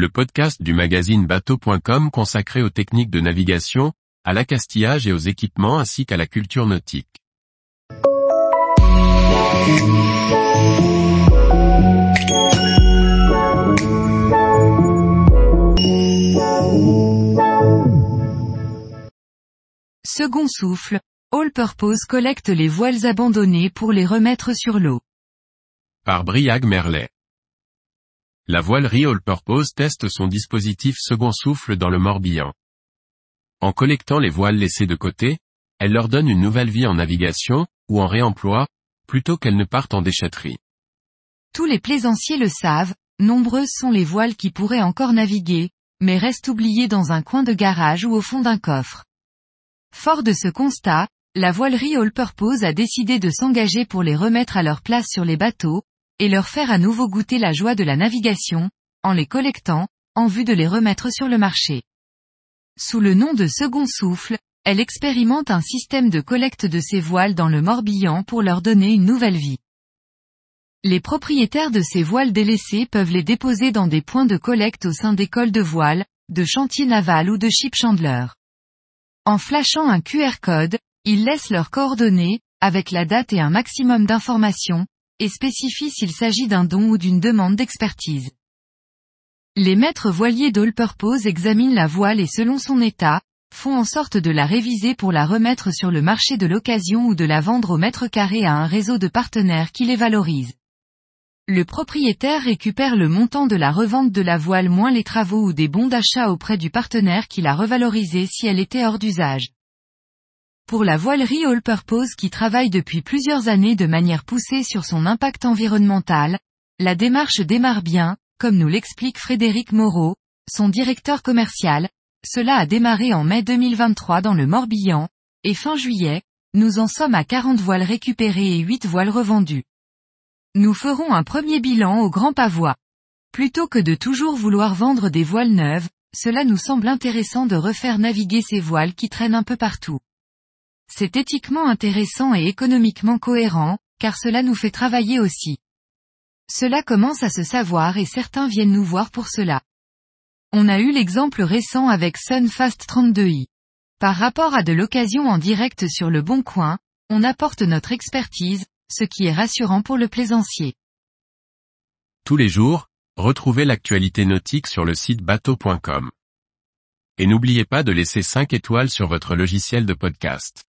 le podcast du magazine bateau.com consacré aux techniques de navigation, à l'accastillage et aux équipements ainsi qu'à la culture nautique. Second souffle, All Purpose collecte les voiles abandonnées pour les remettre sur l'eau. Par Briag Merlet. La voilerie All Purpose teste son dispositif second souffle dans le Morbihan. En collectant les voiles laissées de côté, elle leur donne une nouvelle vie en navigation, ou en réemploi, plutôt qu'elles ne partent en déchetterie. Tous les plaisanciers le savent, nombreuses sont les voiles qui pourraient encore naviguer, mais restent oubliées dans un coin de garage ou au fond d'un coffre. Fort de ce constat, la voilerie All Purpose a décidé de s'engager pour les remettre à leur place sur les bateaux, et leur faire à nouveau goûter la joie de la navigation, en les collectant, en vue de les remettre sur le marché. Sous le nom de Second Souffle, elle expérimente un système de collecte de ces voiles dans le Morbihan pour leur donner une nouvelle vie. Les propriétaires de ces voiles délaissées peuvent les déposer dans des points de collecte au sein d'écoles de voiles, de chantiers navals ou de ship chandler. En flashant un QR code, ils laissent leurs coordonnées, avec la date et un maximum d'informations, et spécifient s'il s'agit d'un don ou d'une demande d'expertise. Les maîtres voiliers d'All Purpose examinent la voile et selon son état, font en sorte de la réviser pour la remettre sur le marché de l'occasion ou de la vendre au mètre carré à un réseau de partenaires qui les valorise. Le propriétaire récupère le montant de la revente de la voile moins les travaux ou des bons d'achat auprès du partenaire qui l'a revalorisée si elle était hors d'usage. Pour la voilerie All Purpose qui travaille depuis plusieurs années de manière poussée sur son impact environnemental, la démarche démarre bien, comme nous l'explique Frédéric Moreau, son directeur commercial, cela a démarré en mai 2023 dans le Morbihan, et fin juillet, nous en sommes à 40 voiles récupérées et 8 voiles revendues. Nous ferons un premier bilan au Grand Pavois. Plutôt que de toujours vouloir vendre des voiles neuves, cela nous semble intéressant de refaire naviguer ces voiles qui traînent un peu partout. C'est éthiquement intéressant et économiquement cohérent, car cela nous fait travailler aussi. Cela commence à se savoir et certains viennent nous voir pour cela. On a eu l'exemple récent avec Sunfast 32i. Par rapport à de l'occasion en direct sur le bon coin, on apporte notre expertise, ce qui est rassurant pour le plaisancier. Tous les jours, retrouvez l'actualité nautique sur le site bateau.com. Et n'oubliez pas de laisser 5 étoiles sur votre logiciel de podcast.